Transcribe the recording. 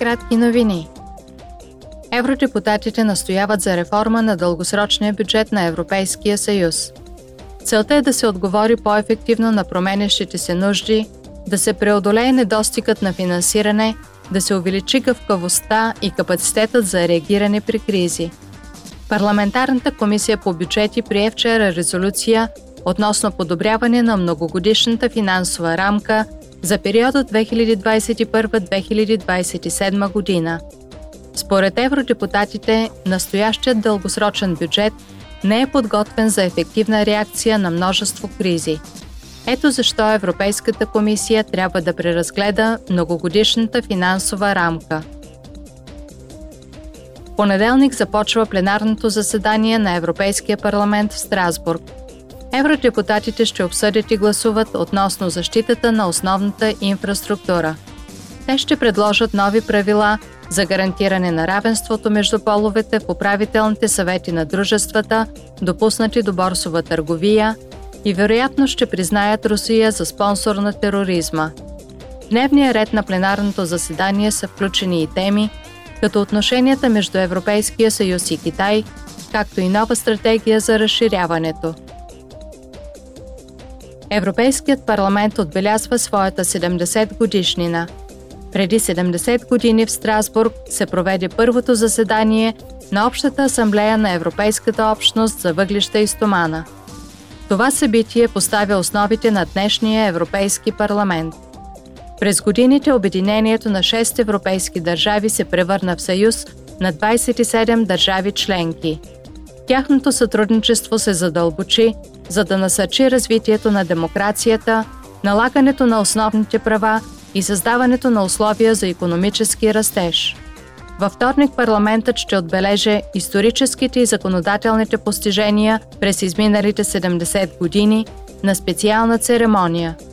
Кратки новини. Евродепутатите настояват за реформа на дългосрочния бюджет на Европейския съюз. Целта е да се отговори по-ефективно на променящите се нужди, да се преодолее недостигът на финансиране, да се увеличи гъвкавостта и капацитетът за реагиране при кризи. Парламентарната комисия по бюджети прие вчера резолюция относно подобряване на многогодишната финансова рамка за периода 2021-2027 година. Според евродепутатите, настоящият дългосрочен бюджет не е подготвен за ефективна реакция на множество кризи. Ето защо Европейската комисия трябва да преразгледа многогодишната финансова рамка. Понеделник започва пленарното заседание на Европейския парламент в Страсбург – евродепутатите ще обсъдят и гласуват относно защитата на основната инфраструктура. Те ще предложат нови правила за гарантиране на равенството между половете в управителните съвети на дружествата, допуснати до борсова търговия и вероятно ще признаят Русия за спонсор на тероризма. В дневния ред на пленарното заседание са включени и теми, като отношенията между Европейския съюз и Китай, както и нова стратегия за разширяването – Европейският парламент отбелязва своята 70 годишнина. Преди 70 години в Страсбург се проведе първото заседание на Общата асамблея на Европейската общност за въглища и стомана. Това събитие поставя основите на днешния Европейски парламент. През годините обединението на 6 европейски държави се превърна в съюз на 27 държави членки. Тяхното сътрудничество се задълбочи за да насърчи развитието на демокрацията, налагането на основните права и създаването на условия за економически растеж. Във вторник парламентът ще отбележе историческите и законодателните постижения през изминалите 70 години на специална церемония –